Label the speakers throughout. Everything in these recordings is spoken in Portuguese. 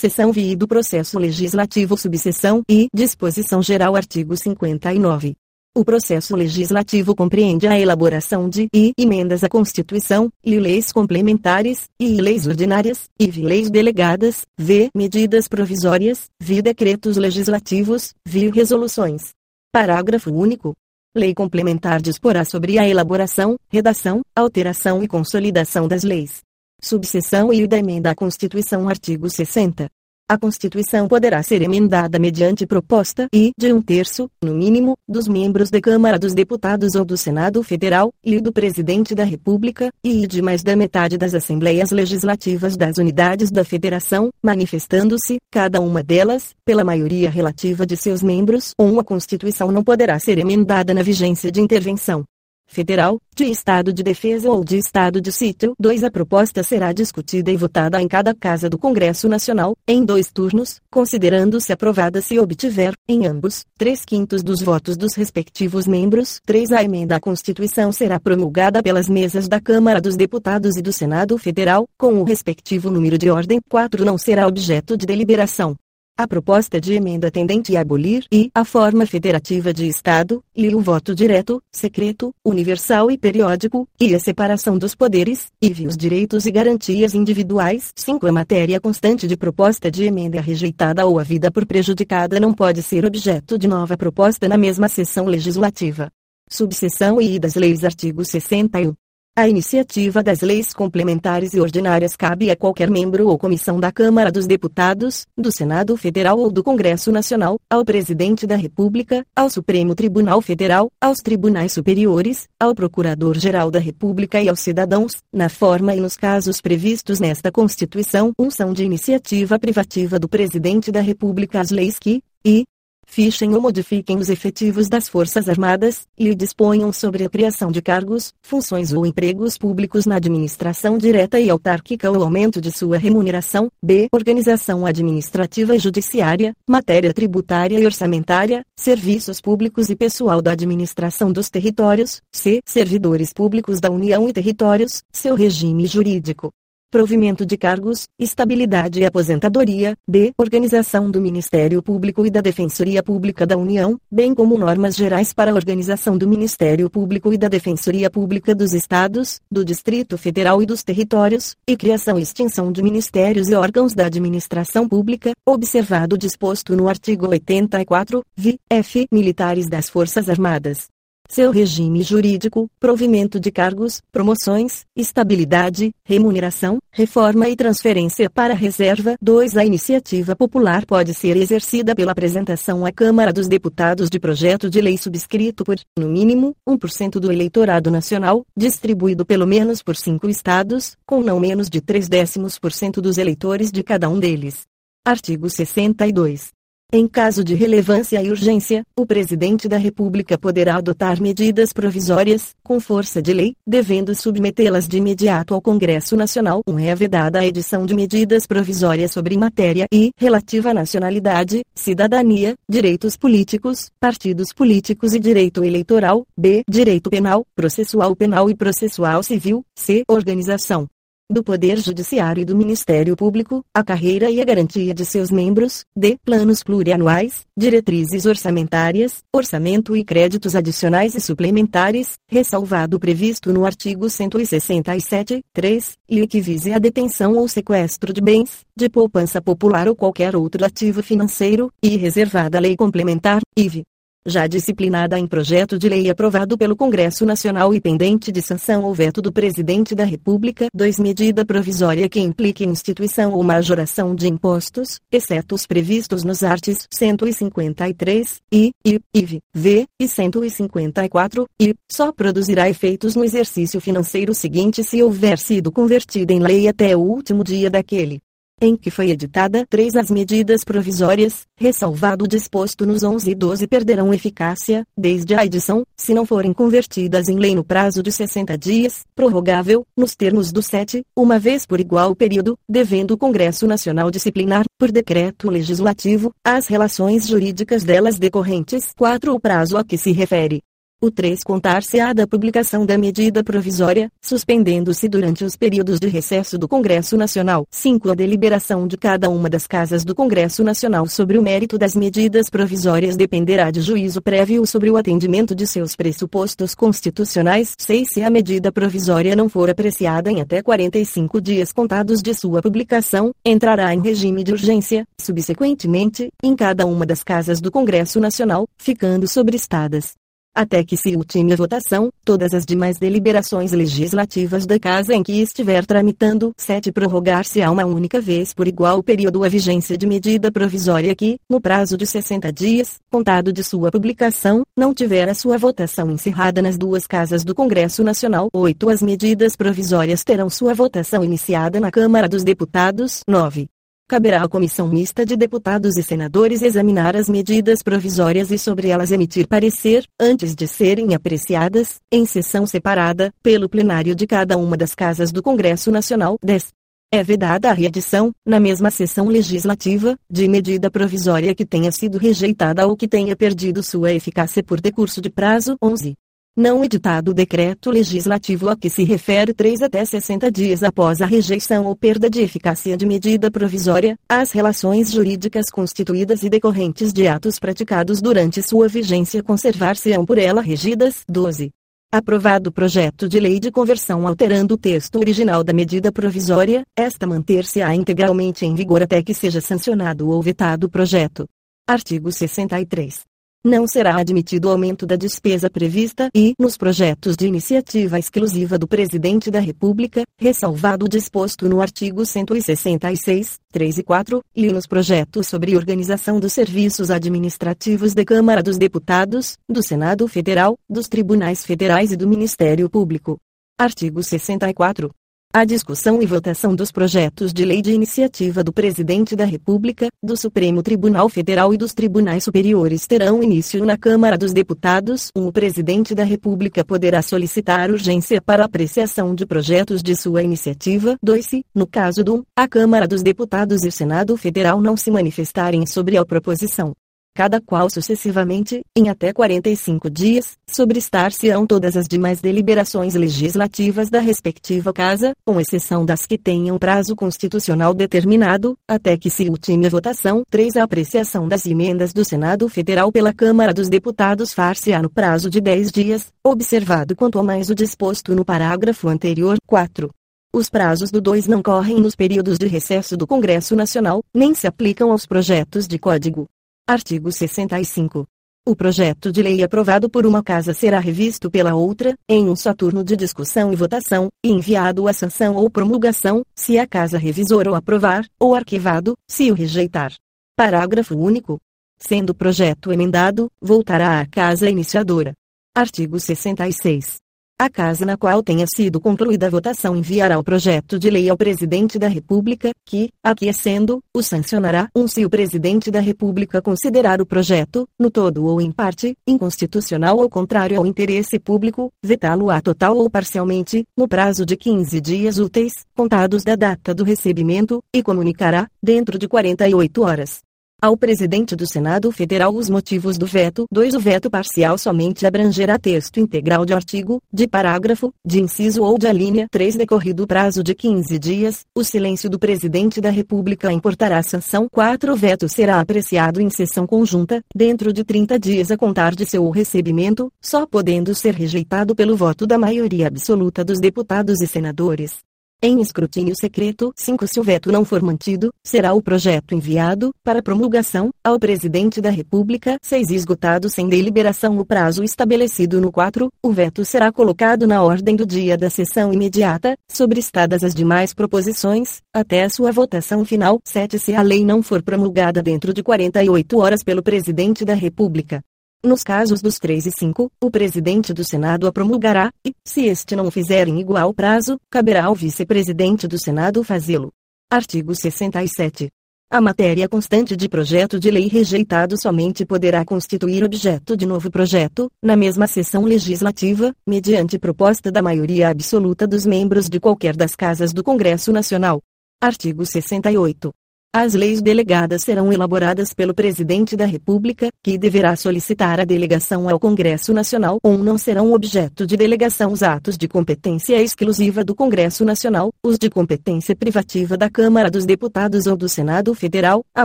Speaker 1: Seção VI do Processo Legislativo Subseção I Disposição Geral Artigo 59. O processo legislativo compreende a elaboração de e emendas à Constituição, e leis complementares, e leis ordinárias, e leis delegadas, v medidas provisórias, v decretos legislativos, v resoluções. Parágrafo único. Lei complementar disporá sobre a elaboração, redação, alteração e consolidação das leis. Subseção I da emenda à Constituição Artigo 60. A Constituição poderá ser emendada mediante proposta e de um terço, no mínimo, dos membros da Câmara dos Deputados ou do Senado Federal, e do Presidente da República, e de mais da metade das Assembleias Legislativas das Unidades da Federação, manifestando-se, cada uma delas, pela maioria relativa de seus membros, ou a Constituição não poderá ser emendada na vigência de intervenção federal, de estado de defesa ou de estado de sítio. 2. A proposta será discutida e votada em cada casa do Congresso Nacional, em dois turnos, considerando-se aprovada se obtiver, em ambos, três quintos dos votos dos respectivos membros. 3. A emenda à Constituição será promulgada pelas mesas da Câmara dos Deputados e do Senado Federal, com o respectivo número de ordem. 4. Não será objeto de deliberação a proposta de emenda tendente a abolir e a forma federativa de Estado, e o voto direto, secreto, universal e periódico, e a separação dos poderes, e os direitos e garantias individuais. 5. A matéria constante de proposta de emenda rejeitada ou a vida por prejudicada não pode ser objeto de nova proposta na mesma sessão legislativa. Subseção I das Leis Artigo 61. A iniciativa das leis complementares e ordinárias cabe a qualquer membro ou comissão da Câmara dos Deputados, do Senado Federal ou do Congresso Nacional, ao Presidente da República, ao Supremo Tribunal Federal, aos tribunais superiores, ao Procurador-Geral da República e aos cidadãos, na forma e nos casos previstos nesta Constituição. Um são de iniciativa privativa do Presidente da República as leis que, e, fichem ou modifiquem os efetivos das Forças Armadas, e disponham sobre a criação de cargos, funções ou empregos públicos na administração direta e autárquica ou aumento de sua remuneração, b. organização administrativa e judiciária, matéria tributária e orçamentária, serviços públicos e pessoal da administração dos territórios, c. servidores públicos da União e territórios, seu regime jurídico provimento de cargos, estabilidade e aposentadoria, d. organização do Ministério Público e da Defensoria Pública da União, bem como normas gerais para a organização do Ministério Público e da Defensoria Pública dos Estados, do Distrito Federal e dos Territórios, e criação e extinção de ministérios e órgãos da administração pública, observado o disposto no artigo 84, vi, f. Militares das Forças Armadas seu regime jurídico, provimento de cargos, promoções, estabilidade, remuneração, reforma e transferência para reserva. 2. A iniciativa popular pode ser exercida pela apresentação à Câmara dos Deputados de projeto de lei subscrito por, no mínimo, 1% do eleitorado nacional, distribuído pelo menos por cinco estados, com não menos de 3 décimos por cento dos eleitores de cada um deles. Artigo 62. Em caso de relevância e urgência, o presidente da República poderá adotar medidas provisórias, com força de lei, devendo submetê-las de imediato ao Congresso Nacional. Um é vedada a edição de medidas provisórias sobre matéria e relativa à nacionalidade, cidadania, direitos políticos, partidos políticos e direito eleitoral. B. Direito penal, processual penal e processual civil. C. Organização, do Poder Judiciário e do Ministério Público, a carreira e a garantia de seus membros, d. planos plurianuais, diretrizes orçamentárias, orçamento e créditos adicionais e suplementares, ressalvado previsto no artigo 167, 3, e que vise a detenção ou sequestro de bens, de poupança popular ou qualquer outro ativo financeiro, e reservada a lei complementar, IV já disciplinada em projeto de lei aprovado pelo Congresso Nacional e pendente de sanção ou veto do Presidente da República. 2. Medida provisória que implique instituição ou majoração de impostos, exceto os previstos nos artes 153, I, I, IV, V, e 154, I, só produzirá efeitos no exercício financeiro seguinte se houver sido convertida em lei até o último dia daquele em que foi editada 3 as medidas provisórias, ressalvado o disposto nos 11 e 12 perderão eficácia, desde a edição, se não forem convertidas em lei no prazo de 60 dias, prorrogável, nos termos do 7, uma vez por igual período, devendo o Congresso Nacional disciplinar, por decreto legislativo, as relações jurídicas delas decorrentes. 4 o prazo a que se refere O 3 contar-se-á da publicação da medida provisória, suspendendo-se durante os períodos de recesso do Congresso Nacional. 5. A deliberação de cada uma das casas do Congresso Nacional sobre o mérito das medidas provisórias dependerá de juízo prévio sobre o atendimento de seus pressupostos constitucionais. 6. Se a medida provisória não for apreciada em até 45 dias contados de sua publicação, entrará em regime de urgência, subsequentemente, em cada uma das casas do Congresso Nacional, ficando sobrestadas até que se ultime a votação, todas as demais deliberações legislativas da Casa em que estiver tramitando. 7. Prorrogar-se-á uma única vez por igual período a vigência de medida provisória que, no prazo de 60 dias, contado de sua publicação, não tiver a sua votação encerrada nas duas casas do Congresso Nacional. 8. As medidas provisórias terão sua votação iniciada na Câmara dos Deputados. 9 caberá à comissão mista de deputados e senadores examinar as medidas provisórias e sobre elas emitir parecer, antes de serem apreciadas, em sessão separada, pelo plenário de cada uma das casas do Congresso Nacional. 10. É vedada a reedição, na mesma sessão legislativa, de medida provisória que tenha sido rejeitada ou que tenha perdido sua eficácia por decurso de prazo. 11 não editado o decreto legislativo a que se refere 3 até 60 dias após a rejeição ou perda de eficácia de medida provisória, as relações jurídicas constituídas e decorrentes de atos praticados durante sua vigência conservar-se-ão por ela regidas. 12. Aprovado o projeto de lei de conversão alterando o texto original da medida provisória, esta manter-se-á integralmente em vigor até que seja sancionado ou vetado o projeto. Artigo 63. Não será admitido aumento da despesa prevista e, nos projetos de iniciativa exclusiva do Presidente da República, ressalvado o disposto no artigo 166, 3 e 4, e nos projetos sobre organização dos serviços administrativos da Câmara dos Deputados, do Senado Federal, dos Tribunais Federais e do Ministério Público. Artigo 64. A discussão e votação dos projetos de lei de iniciativa do Presidente da República, do Supremo Tribunal Federal e dos Tribunais Superiores terão início na Câmara dos Deputados. O Presidente da República poderá solicitar urgência para apreciação de projetos de sua iniciativa. 2. Se, no caso do a Câmara dos Deputados e o Senado Federal não se manifestarem sobre a proposição, cada qual sucessivamente, em até 45 dias, sobrestar-se-ão todas as demais deliberações legislativas da respectiva casa, com exceção das que tenham prazo constitucional determinado, até que se ultime a votação. 3. A apreciação das emendas do Senado Federal pela Câmara dos Deputados far-se-á no prazo de 10 dias, observado quanto a mais o disposto no parágrafo anterior. 4. Os prazos do 2 não correm nos períodos de recesso do Congresso Nacional, nem se aplicam aos projetos de código Artigo 65. O projeto de lei aprovado por uma casa será revisto pela outra, em um só turno de discussão e votação, e enviado à sanção ou promulgação, se a casa revisor o aprovar, ou arquivado, se o rejeitar. Parágrafo único. Sendo o projeto emendado, voltará à casa iniciadora. Artigo 66. A casa na qual tenha sido concluída a votação enviará o projeto de lei ao Presidente da República, que, aquecendo, o sancionará. Um se o Presidente da República considerar o projeto, no todo ou em parte, inconstitucional ou contrário ao interesse público, vetá-lo-á total ou parcialmente, no prazo de 15 dias úteis, contados da data do recebimento, e comunicará, dentro de 48 horas, ao presidente do Senado Federal os motivos do veto. 2. O veto parcial somente abrangerá texto integral de artigo, de parágrafo, de inciso ou de alínea. 3. Decorrido o prazo de 15 dias, o silêncio do presidente da República importará sanção. 4. O veto será apreciado em sessão conjunta, dentro de 30 dias a contar de seu recebimento, só podendo ser rejeitado pelo voto da maioria absoluta dos deputados e senadores. Em escrutínio secreto, 5. Se o veto não for mantido, será o projeto enviado, para promulgação, ao Presidente da República. 6. Esgotado sem deliberação o prazo estabelecido no 4, o veto será colocado na ordem do dia da sessão imediata, sobrestadas as demais proposições, até a sua votação final. 7. Se a lei não for promulgada dentro de 48 horas pelo Presidente da República, nos casos dos 3 e 5, o presidente do Senado a promulgará, e, se este não fizer em igual prazo, caberá ao vice-presidente do Senado fazê-lo. Artigo 67. A matéria constante de projeto de lei rejeitado somente poderá constituir objeto de novo projeto, na mesma sessão legislativa, mediante proposta da maioria absoluta dos membros de qualquer das casas do Congresso Nacional. Artigo 68. As leis delegadas serão elaboradas pelo Presidente da República, que deverá solicitar a delegação ao Congresso Nacional ou não serão objeto de delegação os atos de competência exclusiva do Congresso Nacional, os de competência privativa da Câmara dos Deputados ou do Senado Federal, a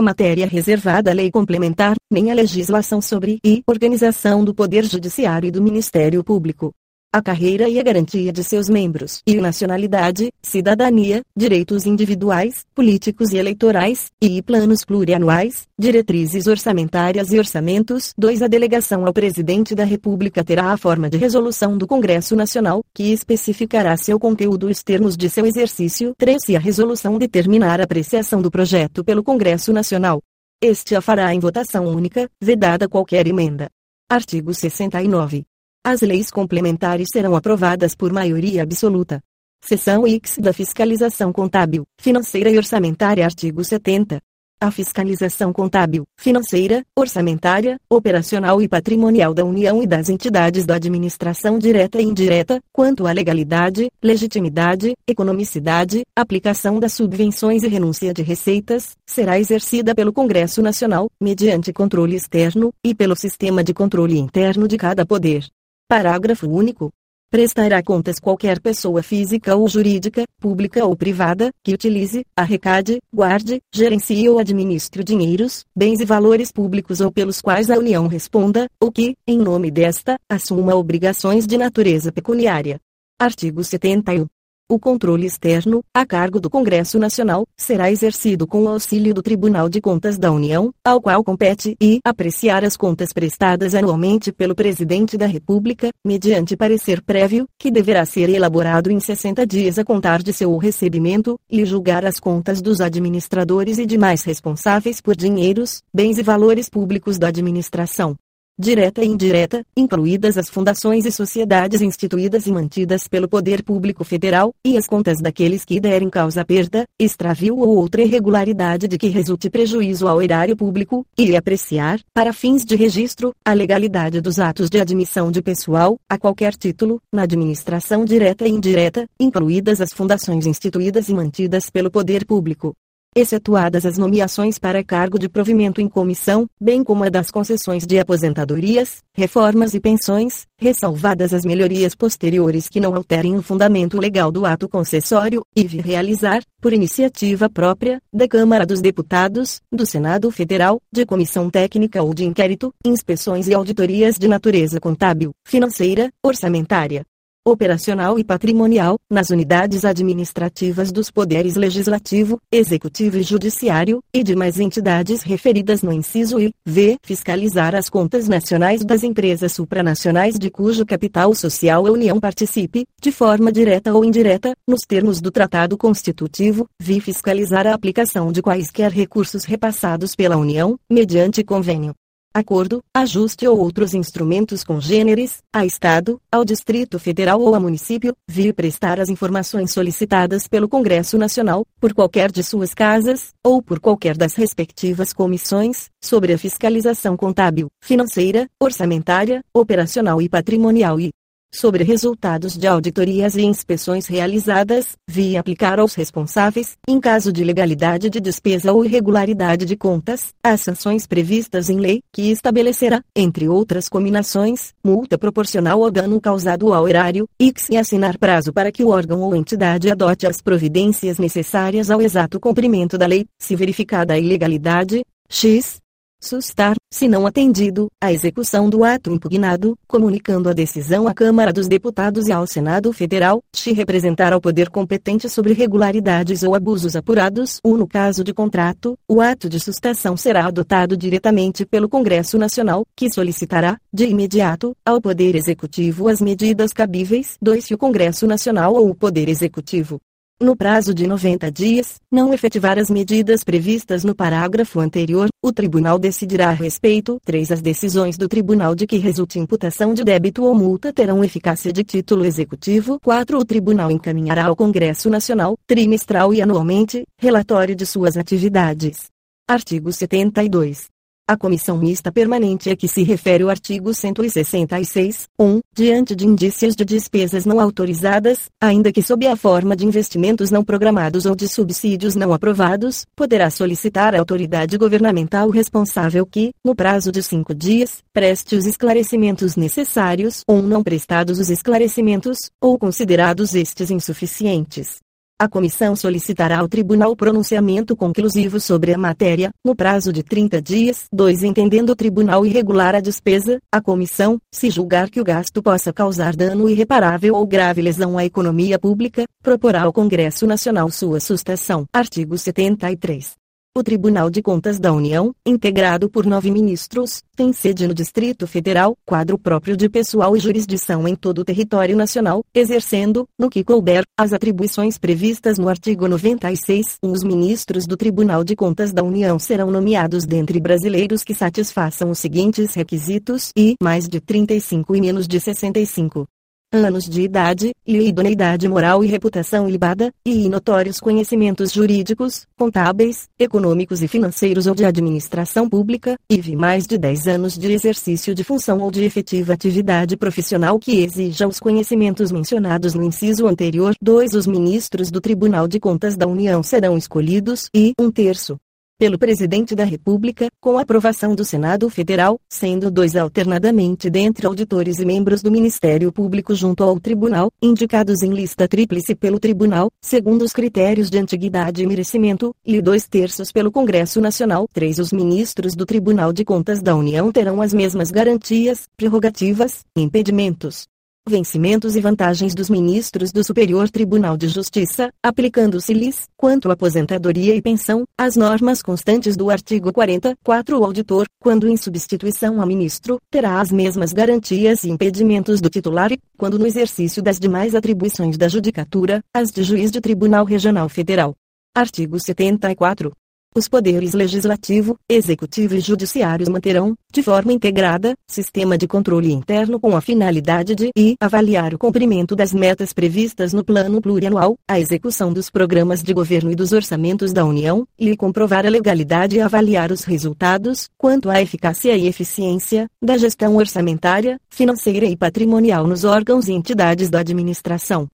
Speaker 1: matéria reservada à lei complementar, nem a legislação sobre e organização do Poder Judiciário e do Ministério Público a carreira e a garantia de seus membros e nacionalidade, cidadania, direitos individuais, políticos e eleitorais, e planos plurianuais, diretrizes orçamentárias e orçamentos. 2. A delegação ao Presidente da República terá a forma de resolução do Congresso Nacional, que especificará seu conteúdo e os termos de seu exercício. 3. Se a resolução determinar a apreciação do projeto pelo Congresso Nacional, este a fará em votação única, vedada qualquer emenda. Artigo 69. As leis complementares serão aprovadas por maioria absoluta. Seção X da Fiscalização Contábil, Financeira e Orçamentária Artigo 70. A fiscalização contábil, financeira, orçamentária, operacional e patrimonial da União e das entidades da administração direta e indireta, quanto à legalidade, legitimidade, economicidade, aplicação das subvenções e renúncia de receitas, será exercida pelo Congresso Nacional, mediante controle externo, e pelo sistema de controle interno de cada poder. Parágrafo único. Prestará contas qualquer pessoa física ou jurídica, pública ou privada, que utilize, arrecade, guarde, gerencie ou administre dinheiros, bens e valores públicos ou pelos quais a União responda, ou que, em nome desta, assuma obrigações de natureza pecuniária. Artigo 71. O controle externo, a cargo do Congresso Nacional, será exercido com o auxílio do Tribunal de Contas da União, ao qual compete e apreciar as contas prestadas anualmente pelo Presidente da República, mediante parecer prévio, que deverá ser elaborado em 60 dias a contar de seu recebimento, e julgar as contas dos administradores e demais responsáveis por dinheiros, bens e valores públicos da administração direta e indireta, incluídas as fundações e sociedades instituídas e mantidas pelo poder público federal, e as contas daqueles que derem causa perda, extravio ou outra irregularidade de que resulte prejuízo ao erário público, e apreciar, para fins de registro, a legalidade dos atos de admissão de pessoal, a qualquer título, na administração direta e indireta, incluídas as fundações instituídas e mantidas pelo poder público excetuadas as nomeações para cargo de provimento em comissão, bem como a das concessões de aposentadorias, reformas e pensões, ressalvadas as melhorias posteriores que não alterem o fundamento legal do ato concessório, e vi realizar, por iniciativa própria, da Câmara dos Deputados, do Senado Federal, de comissão técnica ou de inquérito, inspeções e auditorias de natureza contábil, financeira, orçamentária, operacional e patrimonial, nas unidades administrativas dos poderes legislativo, executivo e judiciário, e demais entidades referidas no inciso I, v. Fiscalizar as contas nacionais das empresas supranacionais de cujo capital social a União participe, de forma direta ou indireta, nos termos do Tratado Constitutivo, vi fiscalizar a aplicação de quaisquer recursos repassados pela União, mediante convênio acordo, ajuste ou outros instrumentos congêneres, a Estado, ao Distrito Federal ou a município, vir prestar as informações solicitadas pelo Congresso Nacional, por qualquer de suas casas, ou por qualquer das respectivas comissões, sobre a fiscalização contábil, financeira, orçamentária, operacional e patrimonial e, sobre resultados de auditorias e inspeções realizadas, via aplicar aos responsáveis, em caso de legalidade de despesa ou irregularidade de contas, as sanções previstas em lei, que estabelecerá, entre outras combinações, multa proporcional ao dano causado ao erário, e assinar prazo para que o órgão ou entidade adote as providências necessárias ao exato cumprimento da lei, se verificada a ilegalidade, x, sustar, se não atendido, a execução do ato impugnado, comunicando a decisão à Câmara dos Deputados e ao Senado Federal, se representar ao poder competente sobre irregularidades ou abusos apurados, ou no caso de contrato, o ato de sustação será adotado diretamente pelo Congresso Nacional, que solicitará, de imediato, ao Poder Executivo as medidas cabíveis. 2. Se o Congresso Nacional ou o Poder Executivo no prazo de 90 dias, não efetivar as medidas previstas no parágrafo anterior, o tribunal decidirá a respeito. 3. As decisões do tribunal de que resulte imputação de débito ou multa terão eficácia de título executivo. 4. O tribunal encaminhará ao Congresso Nacional, trimestral e anualmente, relatório de suas atividades. Artigo 72. A comissão mista permanente a que se refere o artigo 166, 1, diante de indícios de despesas não autorizadas, ainda que sob a forma de investimentos não programados ou de subsídios não aprovados, poderá solicitar à autoridade governamental responsável que, no prazo de cinco dias, preste os esclarecimentos necessários ou não prestados os esclarecimentos, ou considerados estes insuficientes. A comissão solicitará ao tribunal pronunciamento conclusivo sobre a matéria, no prazo de 30 dias. 2. Entendendo o tribunal irregular a despesa, a comissão, se julgar que o gasto possa causar dano irreparável ou grave lesão à economia pública, proporá ao Congresso Nacional sua sustação. Artigo 73. O Tribunal de Contas da União, integrado por nove ministros, tem sede no Distrito Federal, quadro próprio de pessoal e jurisdição em todo o território nacional, exercendo, no que couber, as atribuições previstas no artigo 96. Os ministros do Tribunal de Contas da União serão nomeados dentre brasileiros que satisfaçam os seguintes requisitos e mais de 35 e menos de 65 anos de idade, e idoneidade moral e reputação ilibada, e notórios conhecimentos jurídicos, contábeis, econômicos e financeiros ou de administração pública, e mais de 10 anos de exercício de função ou de efetiva atividade profissional que exija os conhecimentos mencionados no inciso anterior. 2. Os ministros do Tribunal de Contas da União serão escolhidos e um terço pelo Presidente da República, com aprovação do Senado Federal, sendo dois alternadamente dentre auditores e membros do Ministério Público junto ao Tribunal, indicados em lista tríplice pelo Tribunal, segundo os critérios de antiguidade e merecimento, e dois terços pelo Congresso Nacional. 3. Os ministros do Tribunal de Contas da União terão as mesmas garantias, prerrogativas, impedimentos, vencimentos e vantagens dos ministros do Superior Tribunal de Justiça, aplicando-se-lhes, quanto à aposentadoria e pensão, as normas constantes do artigo 44. O auditor, quando em substituição a ministro, terá as mesmas garantias e impedimentos do titular e, quando no exercício das demais atribuições da judicatura, as de juiz de Tribunal Regional Federal. Artigo 74. Os poderes legislativo, executivo e judiciário manterão, de forma integrada, sistema de controle interno com a finalidade de e avaliar o cumprimento das metas previstas no plano plurianual, a execução dos programas de governo e dos orçamentos da União, e comprovar a legalidade e avaliar os resultados, quanto à eficácia e eficiência, da gestão orçamentária, financeira e patrimonial nos órgãos e entidades da administração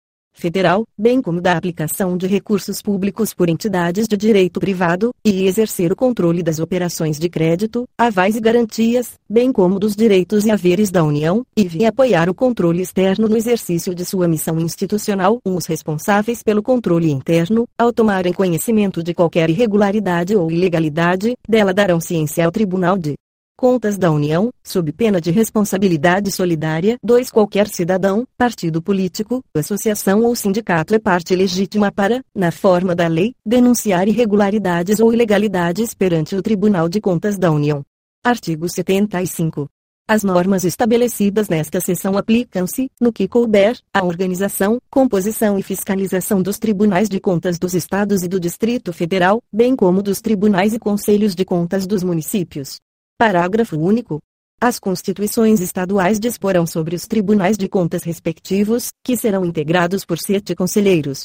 Speaker 1: federal, bem como da aplicação de recursos públicos por entidades de direito privado, e exercer o controle das operações de crédito, avais e garantias, bem como dos direitos e haveres da União, e apoiar o controle externo no exercício de sua missão institucional. Os responsáveis pelo controle interno, ao tomarem conhecimento de qualquer irregularidade ou ilegalidade, dela darão ciência ao Tribunal de Contas da União, sob pena de responsabilidade solidária. 2. Qualquer cidadão, partido político, associação ou sindicato é parte legítima para, na forma da lei, denunciar irregularidades ou ilegalidades perante o Tribunal de Contas da União. Artigo 75. As normas estabelecidas nesta seção aplicam-se, no que couber, à organização, composição e fiscalização dos tribunais de contas dos estados e do Distrito Federal, bem como dos tribunais e conselhos de contas dos municípios. Parágrafo único. As constituições estaduais disporão sobre os tribunais de contas respectivos, que serão integrados por sete conselheiros,